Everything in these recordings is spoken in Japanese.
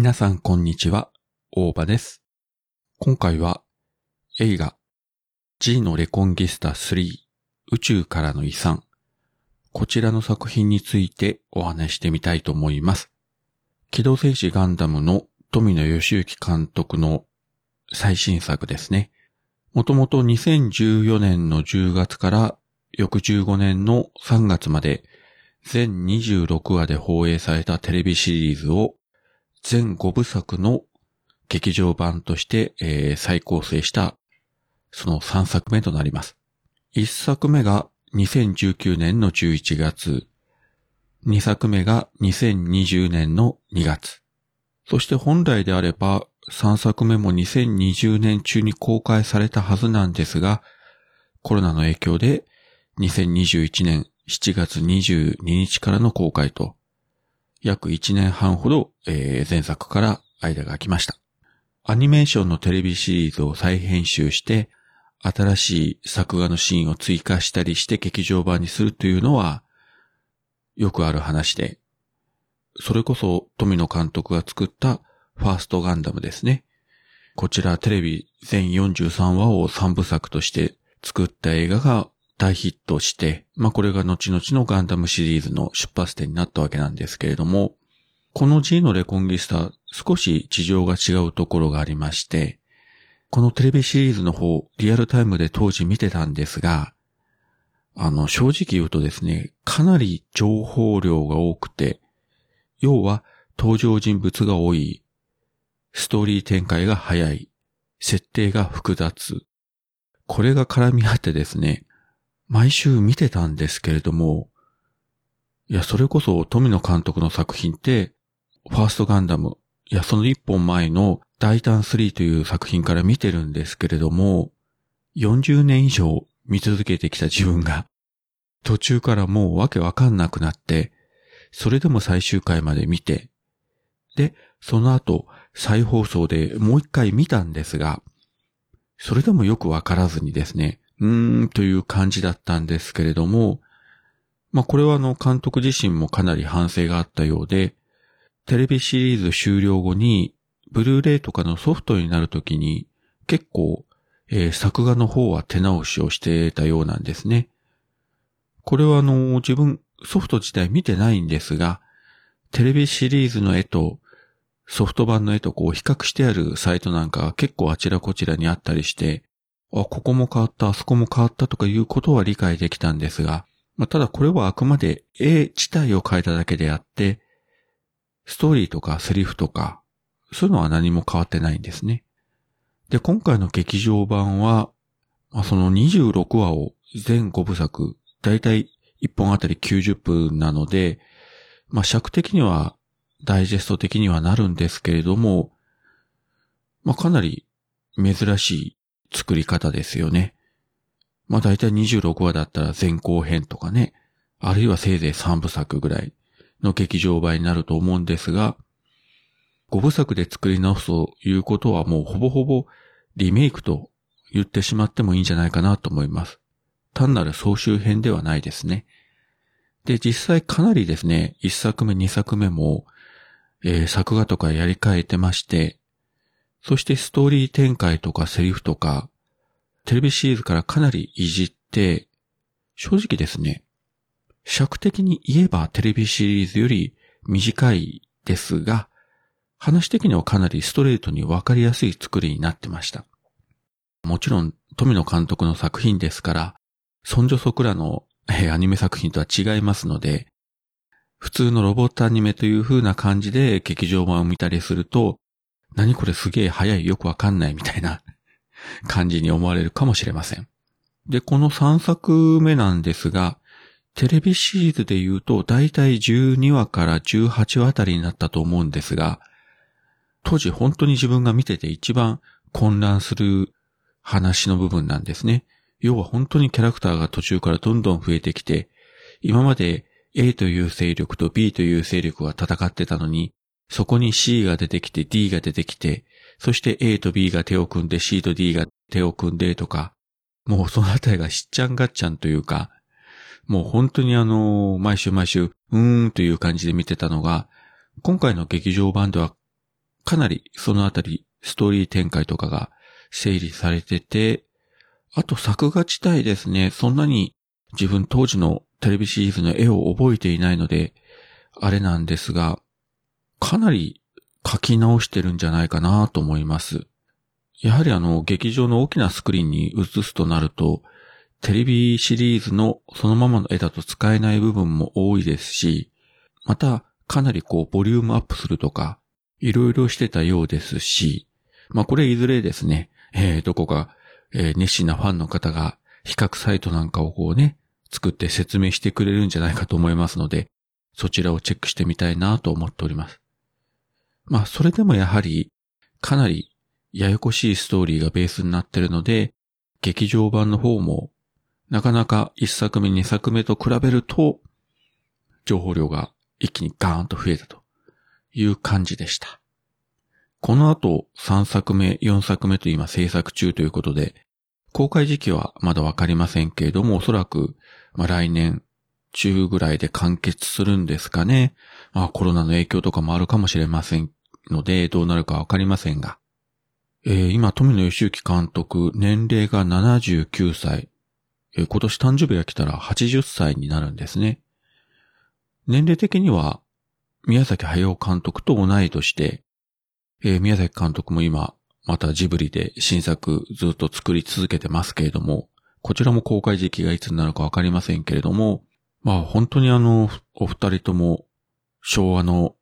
皆さんこんにちは、大場です。今回は映画 G のレコンギスタ3宇宙からの遺産こちらの作品についてお話してみたいと思います。機動戦士ガンダムの富野義行監督の最新作ですね。もともと2014年の10月から翌15年の3月まで全26話で放映されたテレビシリーズを全5部作の劇場版として、えー再構成したその3作目となります。1作目が2019年の11月、2作目が2020年の2月、そして本来であれば3作目も2020年中に公開されたはずなんですが、コロナの影響で2021年7月22日からの公開と、約1年半ほど、えー前作から間が空きました。アニメーションのテレビシリーズを再編集して、新しい作画のシーンを追加したりして劇場版にするというのは、よくある話で、それこそ富野監督が作ったファーストガンダムですね。こちらテレビ全43話を3部作として作った映画が大ヒットして、まあこれが後々のガンダムシリーズの出発点になったわけなんですけれども、この G のレコンギスタ、少し事情が違うところがありまして、このテレビシリーズの方、リアルタイムで当時見てたんですが、あの、正直言うとですね、かなり情報量が多くて、要は登場人物が多い、ストーリー展開が早い、設定が複雑。これが絡み合ってですね、毎週見てたんですけれども、いや、それこそ富野監督の作品って、ファーストガンダム、いや、その一本前の大胆3という作品から見てるんですけれども、40年以上見続けてきた自分が、途中からもうわけわかんなくなって、それでも最終回まで見て、で、その後、再放送でもう一回見たんですが、それでもよくわからずにですね、うーんという感じだったんですけれども、まあこれはあの監督自身もかなり反省があったようで、テレビシリーズ終了後に、ブルーレイとかのソフトになるときに、結構、えー作画の方は手直しをしてたようなんですね。これはあの、自分、ソフト自体見てないんですが、テレビシリーズの絵と、ソフト版の絵とこう比較してあるサイトなんかが結構あちらこちらにあったりして、あ、ここも変わった、あそこも変わったとかいうことは理解できたんですが、まあ、ただこれはあくまで絵自体を変えただけであって、ストーリーとかセリフとか、そういうのは何も変わってないんですね。で、今回の劇場版は、まあ、その26話を全5部作、だいたい1本あたり90分なので、まあ、尺的には、ダイジェスト的にはなるんですけれども、まあ、かなり珍しい作り方ですよね。まあ、だいたい26話だったら前後編とかね、あるいはせいぜい3部作ぐらいの劇場版になると思うんですが、5部作で作り直すということはもうほぼほぼリメイクと言ってしまってもいいんじゃないかなと思います。単なる総集編ではないですね。で、実際かなりですね、1作目、2作目も、えー作画とかやり替えてまして、そしてストーリー展開とかセリフとか、テレビシリーズからかなりいじって、正直ですね、尺的に言えばテレビシリーズより短いですが、話的にはかなりストレートにわかりやすい作りになってました。もちろん、富野監督の作品ですから、そんじょそくらの、えーアニメ作品とは違いますので、普通のロボットアニメという風な感じで劇場版を見たりすると、何これすげえ早いよくわかんないみたいな 感じに思われるかもしれません。で、この3作目なんですが、テレビシリーズで言うと、だいたい12話から18話あたりになったと思うんですが、当時本当に自分が見てて一番混乱する話の部分なんですね。要は本当にキャラクターが途中からどんどん増えてきて、今まで A という勢力と B という勢力が戦ってたのに、そこに C が出てきて D が出てきて、そして A と B が手を組んで C と D が手を組んでとか、もうそのあたりがしっちゃんがっちゃんというか、もう本当にあの、毎週毎週、うーんという感じで見てたのが、今回の劇場版ではかなりそのあたりストーリー展開とかが整理されてて、あと作画自体ですね、そんなに自分当時のテレビシリーズの絵を覚えていないので、あれなんですが、かなり書き直してるんじゃないかなと思います。やはりあの、劇場の大きなスクリーンに映すとなると、テレビシリーズのそのままの絵だと使えない部分も多いですし、また、かなりこう、ボリュームアップするとか、いろいろしてたようですし、まあこれいずれですね、えー、どこか、えー、熱心なファンの方が比較サイトなんかをこうね、作って説明してくれるんじゃないかと思いますので、そちらをチェックしてみたいなと思っております。まあそれでもやはり、かなりややこしいストーリーがベースになってるので、劇場版の方も、なかなか一作目二作目と比べると、情報量が一気にガーンと増えたという感じでした。この後3作目、4作目と今制作中ということで、公開時期はまだわかりませんけれども、おそらく、まあ、来年中ぐらいで完結するんですかね。まあ、コロナの影響とかもあるかもしれませんので、どうなるかわかりませんが。えー、今、富野義行監督、年齢が79歳。えー、今年誕生日が来たら80歳になるんですね。年齢的には、宮崎駿監督と同い年で、えー、宮崎監督も今、またジブリで新作ずっと作り続けてますけれども、こちらも公開時期がいつになるかわかりませんけれども、まあ本当にあの、お二人とも昭和の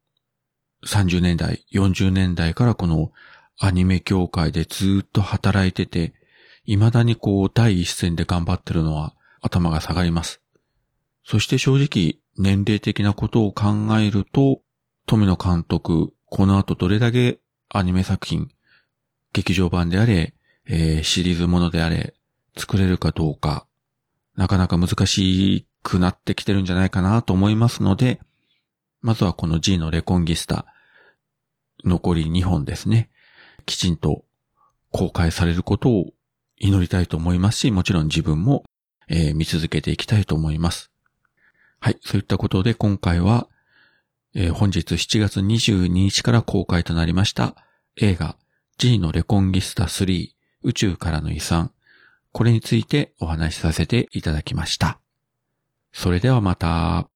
30年代、40年代からこのアニメ業界でずっと働いてて、未だにこう第一線で頑張ってるのは頭が下がります。そして正直年齢的なことを考えると、富野監督、この後どれだけアニメ作品、劇場版であれ、えー、シリーズものであれ、作れるかどうか、なかなか難しくなってきてるんじゃないかなと思いますので、まずはこの G のレコンギスタ、残り2本ですね。きちんと公開されることを祈りたいと思いますし、もちろん自分も、えー、見続けていきたいと思います。はい。そういったことで今回は、えー、本日7月22日から公開となりました映画 G のレコンギスタ3宇宙からの遺産。これについてお話しさせていただきました。それではまた。